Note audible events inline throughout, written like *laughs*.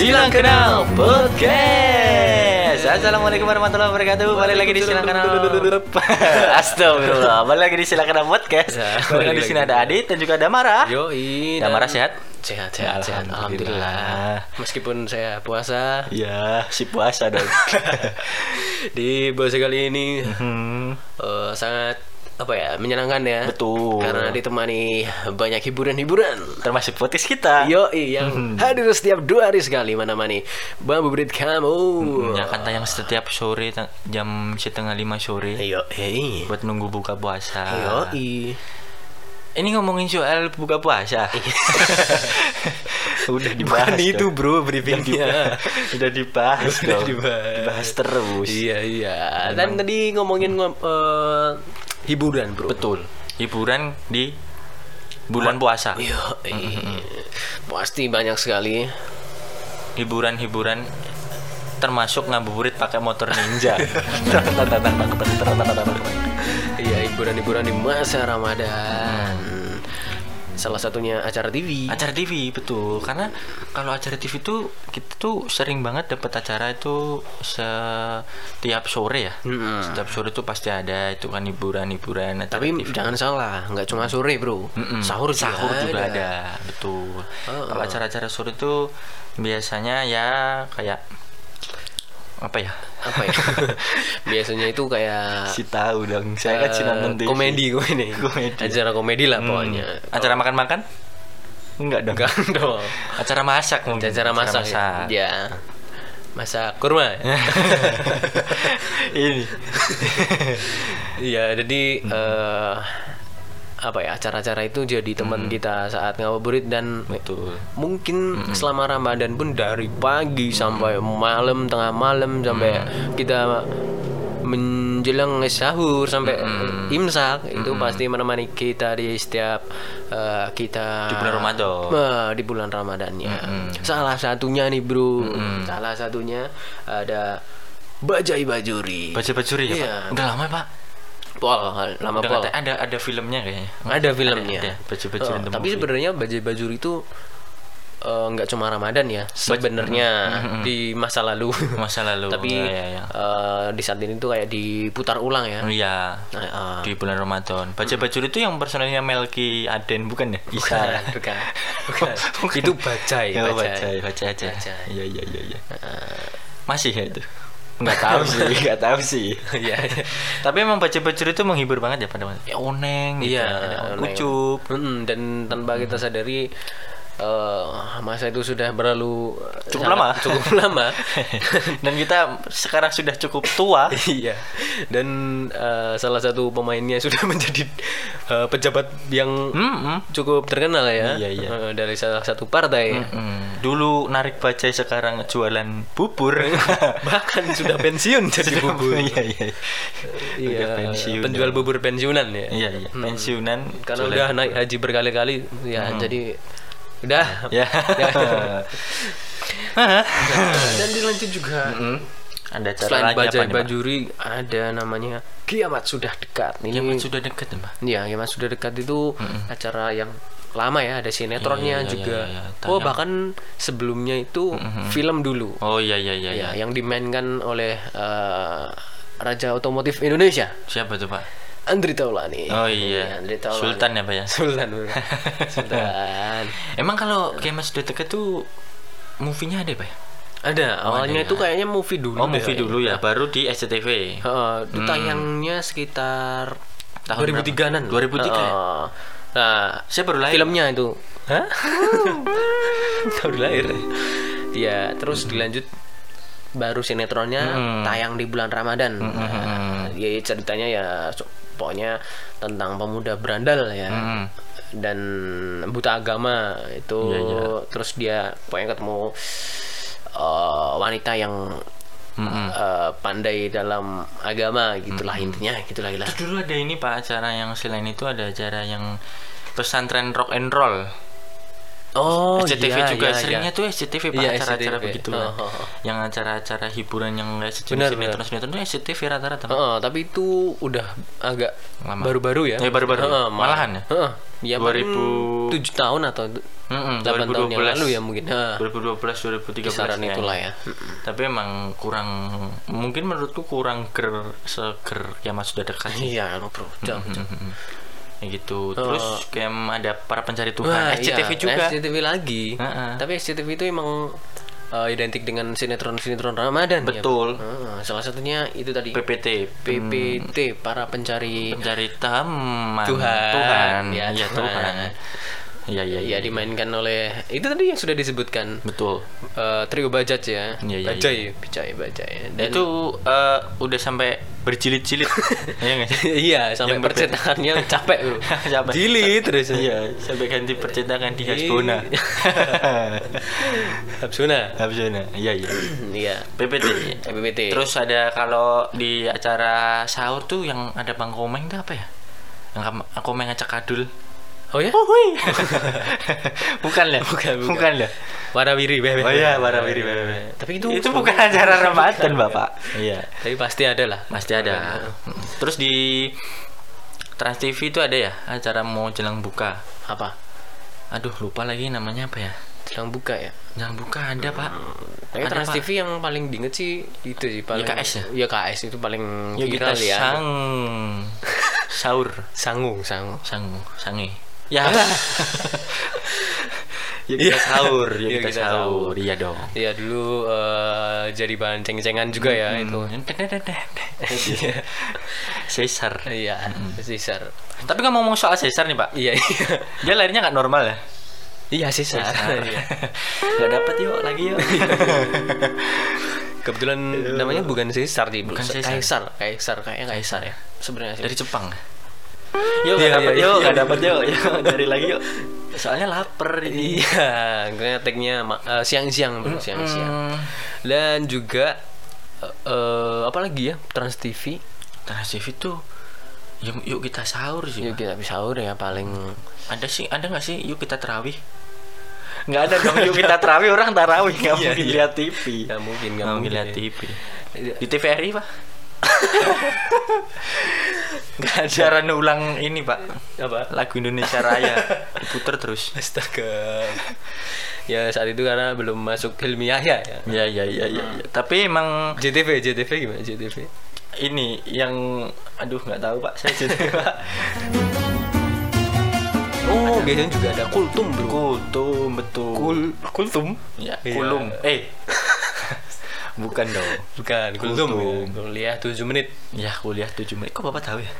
Silang Kenal Podcast. Assalamualaikum warahmatullahi wabarakatuh. Balik lagi di Silang Kenal. *laughs* Astagfirullah. Balik lagi di Silang Kenal Podcast. Ya, Balik di sini ada Adit dan juga ada Mara. Yoi. Damara dan- sehat? Sehat, sehat, sehat. Alhamdulillah. Meskipun saya puasa. Ya si puasa dong. *laughs* Di puasa kali ini Hmm, eh, sangat apa ya menyenangkan ya. Betul. Karena ditemani banyak hiburan-hiburan. Termasuk podcast kita Yoi yang Hmm. hadir setiap dua hari sekali mana mani Bambu Berit kamu. Ya kan tayang setiap sore Jam setengah lima sore Yoi. Buat nunggu buka puasa Yoi. Ini ngomongin soal buka puasa *laughs* Udah dibahas Bukan itu bro briefingnya. udah dibahas Udah dong. dibahas. Dibahas terus Iya iya. Dan tadi ngomongin ngom- eh, hiburan bro. Betul Hiburan di bulan puasa Iya, pasti banyak sekali. Hiburan-hiburan Termasuk ngabuburit pakai motor ninja *laughs* Iya, hiburan-hiburan di masa Ramadan. Salah satunya acara TV. Acara TV betul Karena kalau acara TV itu Kita tuh sering banget dapat acara itu Setiap sore ya Mm-mm. Setiap sore tuh pasti ada Itu kan hiburan-hiburan Tapi TV. jangan salah, nggak cuma sore bro. Mm-mm. Sahur juga, sahur juga ada. ada, betul. Oh, Kalau acara-acara sore itu biasanya ya kayak apa ya? Apa ya? *laughs* Biasanya itu kayak Si tahu dong. Saya kan eh, komedi komedi. Komedi. Acara komedi lah Hmm. pokoknya. Acara makan-makan? Enggak dong. Enggak dong. Acara masak mungkin. Acara masak ya. Ya. Masak kurma. *laughs* Ini. *laughs* Iya, jadi Hmm. eh apa ya acara-acara itu jadi teman kita saat ngabuburit dan Hmm. Betul. mungkin selama Ramadan pun dari pagi sampai malam tengah malam sampai kita menjelang sahur sampai imsak itu pasti menemani kita di setiap eh, kita Di bulan Ramadan. Eh, di bulan Ramadannya. Salah satunya nih bro, salah satunya ada Bajai Bajuri. Baca bajuri ya, Iya. Pak? Udah lama, Pak. Pol, lama Udah pol. kata- ada ada filmnya kayaknya. Ada filmnya. Ada, Baju bajuri Oh, the tapi movie. sebenarnya Bajai Bajuri itu eh, nggak cuma Ramadan ya. Sebenarnya di masa lalu. masa lalu. *laughs* tapi ya, ya, ya. eh, di saat ini tuh kayak diputar ulang ya. Iya. Nah, eh, di bulan Ramadan. Baca bajuri itu yang personelnya Melki Aden bukan ya? bukan, Isa. bukan, *laughs* bukan. Itu Bajai, Ya, Bajai. bajai, bajai aja. Iya, iya, iya, iya. Eh, Masih ya itu? Nggak tahu sih, nggak tahu sih. *laughs* Iya. iya. Tapi emang baca bajuri itu menghibur banget ya pada ya, oneng gitu. Iya, ada Neng. kucup. Mm, dan tanpa kita sadari eh, masa itu sudah berlalu Cukup sangat- *laughs* lama. Cukup lama. *laughs* Dan kita sekarang sudah cukup tua. *laughs* iya. Dan eh, salah satu pemainnya sudah menjadi eh, pejabat yang Hmm, cukup terkenal ya. Iya, iya. Eh, dari salah satu partai. hmm. Dulu narik bajai sekarang jualan bubur. Bahkan sudah pensiun jadi Sudah- bubur. Iya, iya. Iya, Udah pensiun. penjual bubur pensiunan ya. Iya, iya. Pensiunan. Karena jualan udah naik haji berkali-kali ya jadi udah Ya. Nah, *laughs* dan dilanjut juga Hmm. Ada cara selain lagi apa bajai nih, bajuri ada namanya kiamat sudah dekat ini Kiamat sudah dekat ya, Mbak. ya kiamat sudah dekat itu acara yang lama ya ada sinetronnya Iya, iya, juga iya, iya. oh bahkan sebelumnya itu film dulu Oh iya iya iya. ya iya. yang dimainkan oleh eh, Raja Otomotif Indonesia Siapa tuh Pak? Andri Taulani Oh iya. Andri Taulani. Sultan ya Pak ya. *laughs* Sultan. *laughs* Sultan Emang kalau sudah dekat tuh movie-nya ada ya, Pak ya? ada awalnya ada itu ya. kayaknya movie dulu Oh movie kayaknya. dulu ya, baru di SCTV. Heeh, itu tayangnya sekitar Tahun 2003-an. berapa? 2003 ya? Heeh. Nah, Saya baru lahir. filmnya itu. Hah? *laughs* Baru lahir. Ya, terus dilanjut baru sinetronnya Hmm. tayang di bulan Ramadan. hmm, Nah, ya ceritanya ya pokoknya tentang pemuda berandal ya. Hmm. Dan buta agama itu Iya, iya. terus dia pokoknya ketemu eh, wanita yang Mm-mm. eh, pandai dalam agama gitulah Hmm. intinya gitulah gitulah. Terus dulu ada ini Pak acara yang selain itu ada acara yang pesantren rock and roll. Oh, SCTV iya, juga iya, seringnya iya. tuh SCTV pak Iya, acara-acara SCTV. begitu Oh, oh, oh. yang acara-acara hiburan yang nggak sejenis sinetron sinetron tuh SCTV rata-rata Pak. Heeh, tapi itu udah agak Lama. baru-baru ya. Eh, baru-baru. Heeh, Malahan ya? Heeh. Ya 2000 tujuh tahun atau Mm-mm, 8 tahun yang lalu ya mungkin. Heeh. 2012 2013 Kisaran kayaknya. itulah ya. Tapi emang kurang mungkin menurutku kurang ger seger ya mas sudah dekat. Iya, bro. Jauh, jauh. Ya gitu. Terus Oh. kayak ada para pencari Tuhan, Wah, SCTV iya, juga. SCTV lagi. Heeh. Tapi SCTV itu emang eh, identik dengan sinetron-sinetron Ramadan ya. Betul. Heeh, salah satunya itu tadi PPT PPT para pencari pencari teman Tuhan. Tuhan Ya, ya Tuhan. Tuhan Iya iya ya iya. dimainkan oleh itu tadi yang sudah disebutkan Betul. eh, trio Bajaj ya. Iya, iya, Bajaj, Bajaj, Bajaj. Dan itu eh, udah sampai berjilid-jilid. *laughs* Iya sih? iya sampai Yang percetakannya capek bro. *laughs* Capek. Jilid terus. Iya, sampai ganti percetakan di Iya. Hasbona. *laughs* Hapsuna. Hasbona. Iya iya. *clears throat* Iya. PPT. PPT. Terus ada kalau di acara sahur tuh yang ada Bang Komeng tuh apa ya? Yang Komeng ngajak kadul. Oh ya? *laughs* bukan lah. Bukan, bukan. Bukan lah. Warawiri, bebe. Oh iya, warawiri, bebe. Tapi itu Itu bukan acara Ramadan, Bapak. Iya. Tapi pasti ada lah. Pasti ada. Terus di Trans TV itu ada ya acara mau jelang buka. Apa? Aduh, lupa lagi namanya apa ya? Jelang buka ya. Jelang buka ada, Pak. Tapi Ada, Trans Pak. TV yang paling diinget sih itu sih paling YKS ya? Iya KS itu paling kita viral ya. sang *laughs* sahur, Sangung, sangung. sang sange. Ya. *laughs* Yuk kita sahur, yuk Yuk kita kita sahur. Iya dong. Iya dulu eh, jadi bahan ceng-cengan juga ya itu. *laughs* Caesar. Iya, Caesar. Tapi nggak ngomong soal Caesar nih, Pak. Iya, iya. Dia lahirnya nggak normal ya? Iya, Caesar. Iya. *laughs* Nggak dapet yuk lagi yuk. Kebetulan namanya bukan Caesar sih, Bukan Caesar. Caesar. Kaisar, kayaknya Kaisar ya. Sebenarnya. Dari Jepang. Yuk Iya, nggak dapet iya, yuk, iya. nggak dapet yuk. *laughs* Yuk cari lagi yuk. Soalnya lapar ini. Iya, tagnya ma- eh, siang-siang, bro, siang-siang. Hmm. Dan juga eh, eh, apa lagi ya? Trans TV. Trans TV tuh yuk, yuk kita sahur sih. Yuk kita sahur ya paling Ada sih, ada nggak sih? Yuk kita terawih. Nggak ada dong. Yuk kita terawih orang tarawih nggak Iya, mungkin iya. lihat TV. Nggak mungkin, nggak mungkin mungkin lihat ya. TV. Di TVRI pak. *laughs* Nggak ada. Siaran ulang ini pak. apa? Lagu Indonesia Raya *laughs* diputer terus. Astaga. ya saat itu karena belum masuk Yahya ya. Ya ya ya ya. ya. Tapi emang JTV, JTV gimana JTV? ini yang aduh nggak tahu pak. Saya jadi pak. *laughs* Oh, biasanya juga ada kultum bro. Kultum betul. Kul kultum? Ya, kulum. Eh. *laughs* Bukan dong. Bukan, kultum. Kultum. ya. Kuliah 7 menit. Ya kuliah 7 menit. Kok Bapak tahu ya?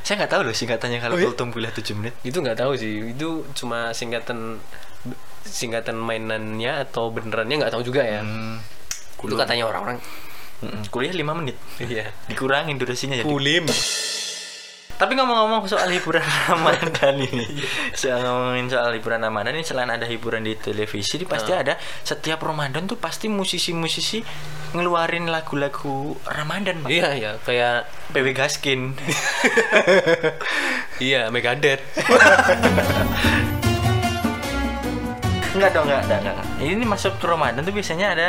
Saya nggak tahu loh singkatannya kalau Oh, iya? kultum kuliah 7 menit. Itu nggak tahu sih. Itu cuma singkatan singkatan mainannya atau benerannya nggak tahu juga ya. Hmm, Itu katanya orang-orang. kuliah 5 menit. Iya. Dikurangin durasinya jadi. Kulim. Tapi ngomong-ngomong soal hiburan *laughs* Ramadan ini. *laughs* Soal ngomongin soal hiburan Ramadan ini selain ada hiburan di televisi, ini pasti ada setiap Ramadan tuh pasti musisi-musisi ngeluarin lagu-lagu Ramadan, Pak. Iya, iya, kayak PW Gaskin. *laughs* iya, Megadeth. enggak dong, enggak, enggak, enggak. Ini masuk ke Ramadan tuh biasanya ada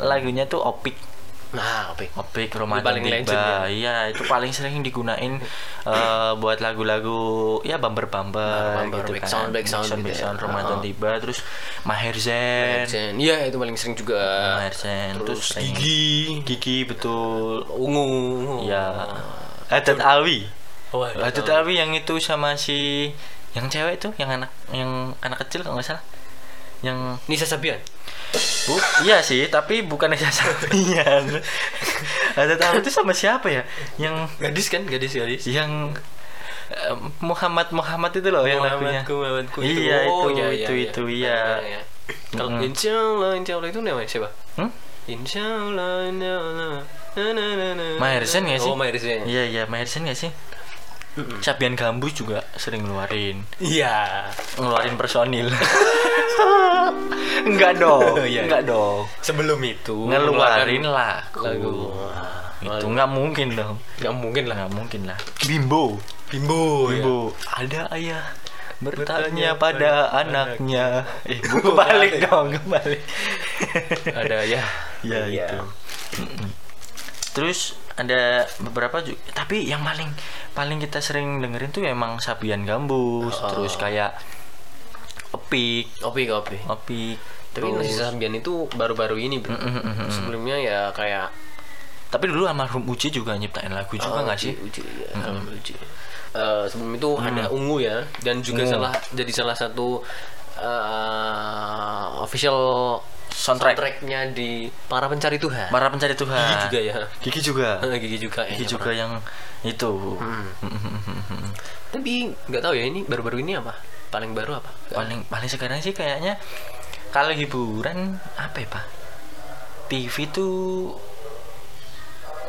lagunya tuh Opik. Nah, apa? Opik Ramadan paling tiba. legend ya? Iya, itu paling sering digunain eh, buat lagu-lagu ya bumper-bumper Bumper, gitu back kan. sound, back sound gitu back ya. sound Oh. tiba terus Maher Zain. Zen. Iya, itu paling sering juga. Maher Zain Terus terus Gigi. Gigi betul. Ungu. ungu. Ya. Hadat Alwi. Oh, Hadat Alwi yang itu sama si yang cewek tuh, yang anak yang anak kecil kalau nggak salah. Yang Nisa Sabian. Bu, iya sih, tapi bukan Nisa Sabian. *laughs* Hadat Alwi itu sama siapa ya? Yang Gadis kan, gadis gadis. yang eh, Muhammad Muhammad itu loh yang lagunya. Muhammadku, Muhammadku Iya, Oh, itu, iya, itu, iya, itu, iya. iya. Benar, ya. Kalau Mm. Insya Allah, Insya Allah itu namanya siapa? Hmm? Insya Allah, Insya Allah. Na, na, na, na. Maher Zain nggak sih? Oh, Maher Zain. Iya, iya, Maher Zain nggak Sabian Gambus juga sering ngeluarin Iya. ngeluarin personil. *laughs* enggak dong, Iya. enggak dong. Sebelum itu Ngeluarin lagu. lagu. Itu nggak mungkin dong. Nggak mungkin lah. Nggak mungkin lah. Bimbo. Bimbo, Bimbo. Ada ayah bertanya Bertanya pada pada anaknya. Eh, kebalik dong, kebalik. ada ya ya Iya. itu. Terus ada beberapa juga, tapi yang paling paling kita sering dengerin tuh emang Sabian Gambus, Oh. terus kayak Opik, kopi kopi Opik. tapi terus- nasi sambian itu baru-baru ini bro Mm-mm-mm-mm. sebelumnya ya kayak Tapi dulu almarhum Uci juga nyiptain lagu juga Oh, nggak sih? Uji, uji, ya, kalau uji. Eh, sebelum itu ada ungu ya dan juga Ungu. salah jadi salah satu eh, official Soundtrack. soundtracknya di para pencari Tuhan. Para pencari Tuhan. Gigi juga ya. Gigi juga. *laughs* Gigi juga. Gigi kayaknya juga pernah. yang itu. Hmm. *laughs* Tapi nggak tahu ya ini baru-baru ini apa? Paling baru apa? paling paling sekarang sih kayaknya kalau hiburan apa ya pak TV tuh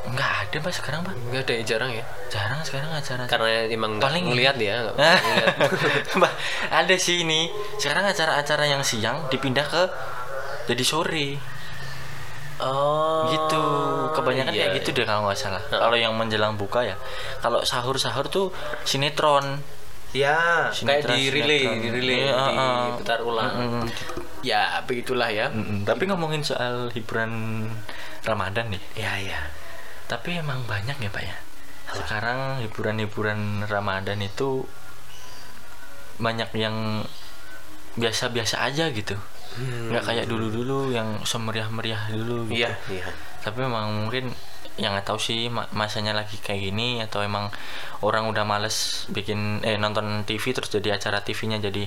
nggak ada pak sekarang pak Nggak ada ya jarang ya. jarang sekarang acara Karena emang Paling- ngeliat ya. nggak *laughs* ada sih ini sekarang acara-acara yang siang dipindah ke jadi sore oh. gitu kebanyakan iya, kayak gitu iya. deh kalau nggak salah Heeh. kalau yang menjelang buka ya kalau sahur sahur tuh sinetron Ya, kayak Sinetron, di relay, di relay, Iya, heeh. diputar ulang. Mm-mm. Ya, begitulah ya. Mm-mm. tapi ngomongin soal hiburan Ramadan nih Ya, ya. Tapi emang banyak ya Pak ya. Sekarang hiburan-hiburan Ramadan itu banyak yang biasa-biasa aja gitu. Nggak kayak dulu-dulu yang semeriah-meriah dulu gitu. Iya, iya. Tapi memang mungkin yang nggak tahu sih ma- masanya lagi kayak gini atau emang orang udah males bikin eh nonton TV terus jadi acara TV-nya jadi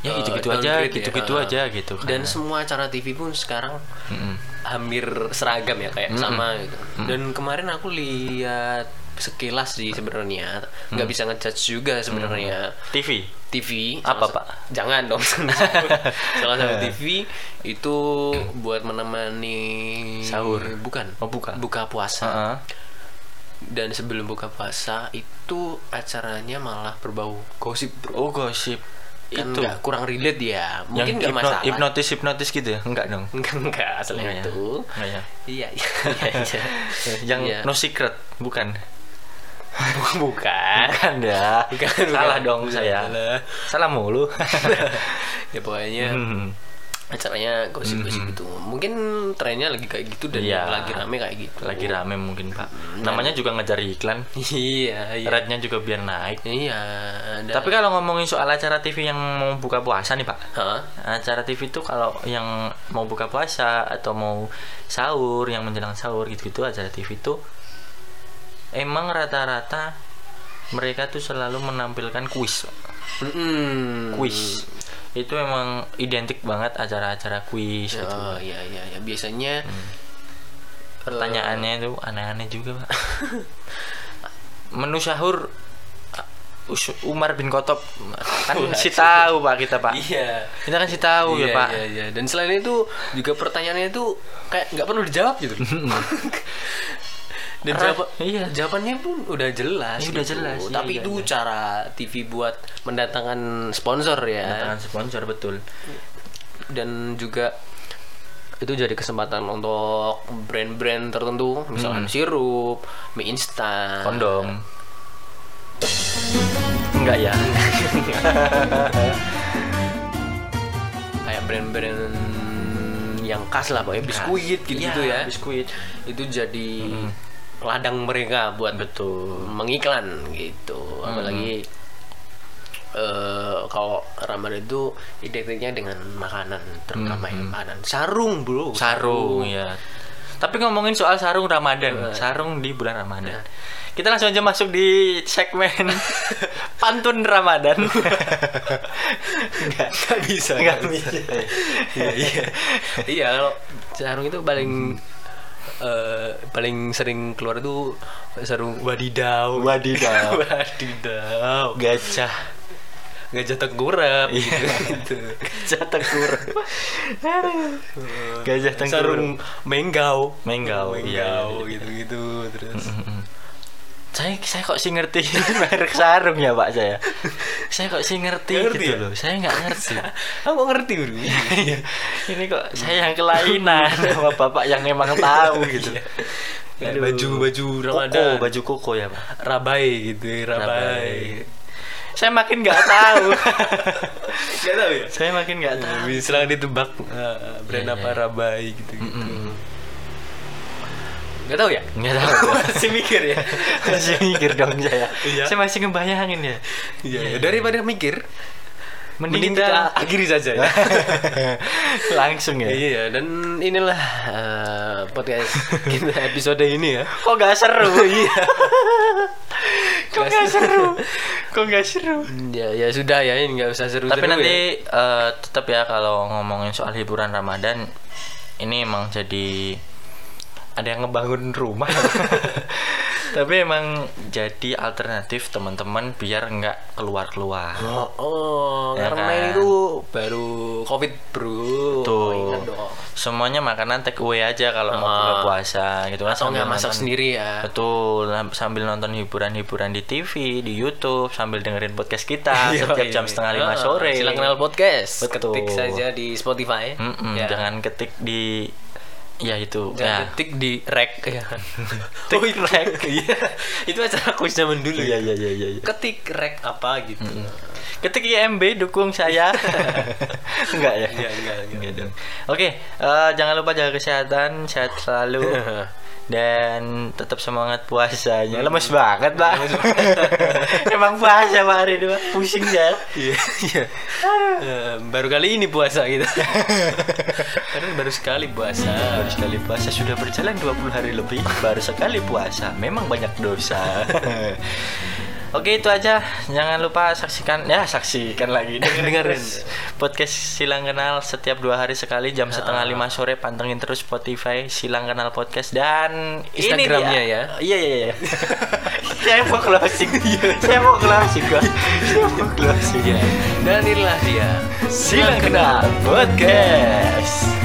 ya Eh, gitu-gitu aja, downgrade ya. gitu-gitu Ah. aja gitu kan. Dan semua acara TV pun sekarang Mm-mm. hampir seragam ya kayak sama gitu. Dan kemarin aku lihat sekilas sih sebenarnya nggak Mm. bisa ngejudge juga sebenarnya TV. TV Apa, Pak? Jangan dong. salah satu TV itu buat menemani Sahur. Bukan. Oh, buka. Buka puasa. Heeh. Dan sebelum buka puasa itu acaranya malah berbau gosip bro. Oh gosip. Kan itu kurang relate ya. Mungkin nggak masalah. hipnotis hipnotis gitu ya enggak dong Enggak enggak asalnya Enggak ya? itu. Ya? Iya iya iya. iya. *laughs* yang Iya. no secret bukan bukan. bukan ya Bukan, salah bukan. dong Bukan, saya salah. salah mulu *laughs* ya pokoknya Hmm. acaranya gosip-gosip Mhm. gitu. Mungkin trennya lagi kayak gitu dan Iya. lagi rame kayak gitu. lagi rame mungkin pak namanya juga ngejar iklan Iya, iya. rate-nya juga biar naik Iya, ada. tapi kalau ngomongin soal acara TV yang mau buka puasa nih pak Hah? acara TV itu kalau yang mau buka puasa atau mau sahur yang menjelang sahur gitu gitu acara TV itu emang rata-rata mereka tuh selalu menampilkan kuis Mm-mm. kuis itu emang identik banget acara-acara kuis gitu. Oh, iya iya ya. Biasanya pertanyaannya itu aneh-aneh juga pak menu sahur Us- Umar bin Khattab kan *laughs* si tahu pak kita pak Iya. kita kan si tahu ya Iya, pak Iya, iya. Dan selain itu juga pertanyaannya itu kayak nggak perlu dijawab gitu. *laughs* *laughs* Dan jawab, iya. jawabannya pun udah jelas. Iya, udah jelas. Iya, Tapi iya, itu iya. cara TV buat mendatangkan sponsor ya. Kedatangan sponsor betul Dan juga itu jadi kesempatan untuk brand-brand tertentu, misalkan sirup, mie instan, kondom enggak ya *laughs* kayak brand-brand yang khas lah, pokoknya biskuit gitu-gitu Iya, ya. biskuit Itu jadi ladang mereka buat betul. mengiklan gitu. Apalagi eh kalau Ramadan itu identiknya dengan makanan terutama ya makanan. Sarung bro. Sarung ya. Tapi ngomongin soal sarung Ramadan sarung di bulan Ramadan. Kita langsung aja masuk di segmen *laughs* pantun Ramadan. Nggak nggak bisa Nggak bisa. iya iya. Iya kalau sarung itu paling eh, paling sering keluar itu sarung wadidau Wadidaw. *laughs* wadidaw. Gajah. Gajah tengkurap. Iya. gitu. Gajah tengkur gajah tengkur sarung menggau Menggau, iya, menggau iya, gitu gitu terus saya saya kok sih ngerti *laughs* merek sarung ya pak saya saya kok sih ngerti, Nggak ngerti gitu ya? loh saya nggak ngerti *laughs* Aku ngerti bro Iya. ini kok saya yang kelainan *laughs* sama bapak yang emang tahu gitu Kayak Aduh. baju baju koko Ramadan baju koko ya pak rabai gitu rabai, Rabai. saya makin nggak tahu Gak tahu ya? saya makin nggak tahu Misalnya ditebak eh, brand Iya, apa iya. Rabai gitu gitu. Mm-mm. Gak tahu ya? nggak tahu *laughs* Masih mikir ya? *laughs* masih mikir dong saya Iya. saya masih ngebayangin ya Iya, ya. daripada mikir, mending, mending kita akhiri saja ya. *laughs* langsung ya Iya, dan inilah eh, podcast kita episode ini ya. kok nggak seru iya kok nggak seru kok nggak seru Ya, ya sudah ya, ini nggak usah seru-seru. tapi ya. nanti eh, tetap ya kalau ngomongin soal hiburan Ramadan ini emang jadi ada yang ngebangun rumah *laughs* tapi emang jadi alternatif teman-teman biar nggak keluar keluar Oh, oh Ya karena kan? ini tuh baru covid bro. Tuh. Dong. semuanya makanan take away aja kalau mau Ah. buka puasa gitu kan Atau nggak masak nonton- sendiri ya. Betul, sambil nonton hiburan-hiburan di TV, di YouTube, sambil dengerin podcast kita *laughs* Iya, setiap iya, jam iya. setengah lima Ah, sore. Silang kenal podcast. Betul. Ketik saja di Spotify. Mm-mm, Ya. Jangan ketik di ya itu Jangan ya. ketik di rek ya. Tik rek. Iya. Itu acara quiz zaman dulu Iya ya. iya iya iya. iya. Ketik rek apa gitu. Ketik IMB dukung saya. *laughs* enggak ya? Iya, enggak, enggak. dong. Oke, eh, jangan lupa jaga kesehatan, sehat selalu. *laughs* dan tetap semangat puasanya. Lemes banget, Pak. *laughs* Emang puasa Pak hari dua. Pusing ya. Iya, iya. Eh, baru kali ini puasa gitu. *laughs* Karena baru sekali puasa. Baru sekali puasa sudah berjalan 20 hari lebih Baru sekali puasa Memang banyak dosa *laughs* Oke itu aja. Jangan lupa saksikan Ya saksikan lagi. *laughs* Dengerin Podcast Silang Kenal Setiap dua hari sekali Jam setengah lima sore. Pantengin terus Spotify Silang Kenal Podcast. Dan Instagramnya ya. Iya iya iya. *laughs* Saya mau closing. Saya mau closing gua. Saya mau closing. Iya. Dan inilah dia. Silang Kenal Podcast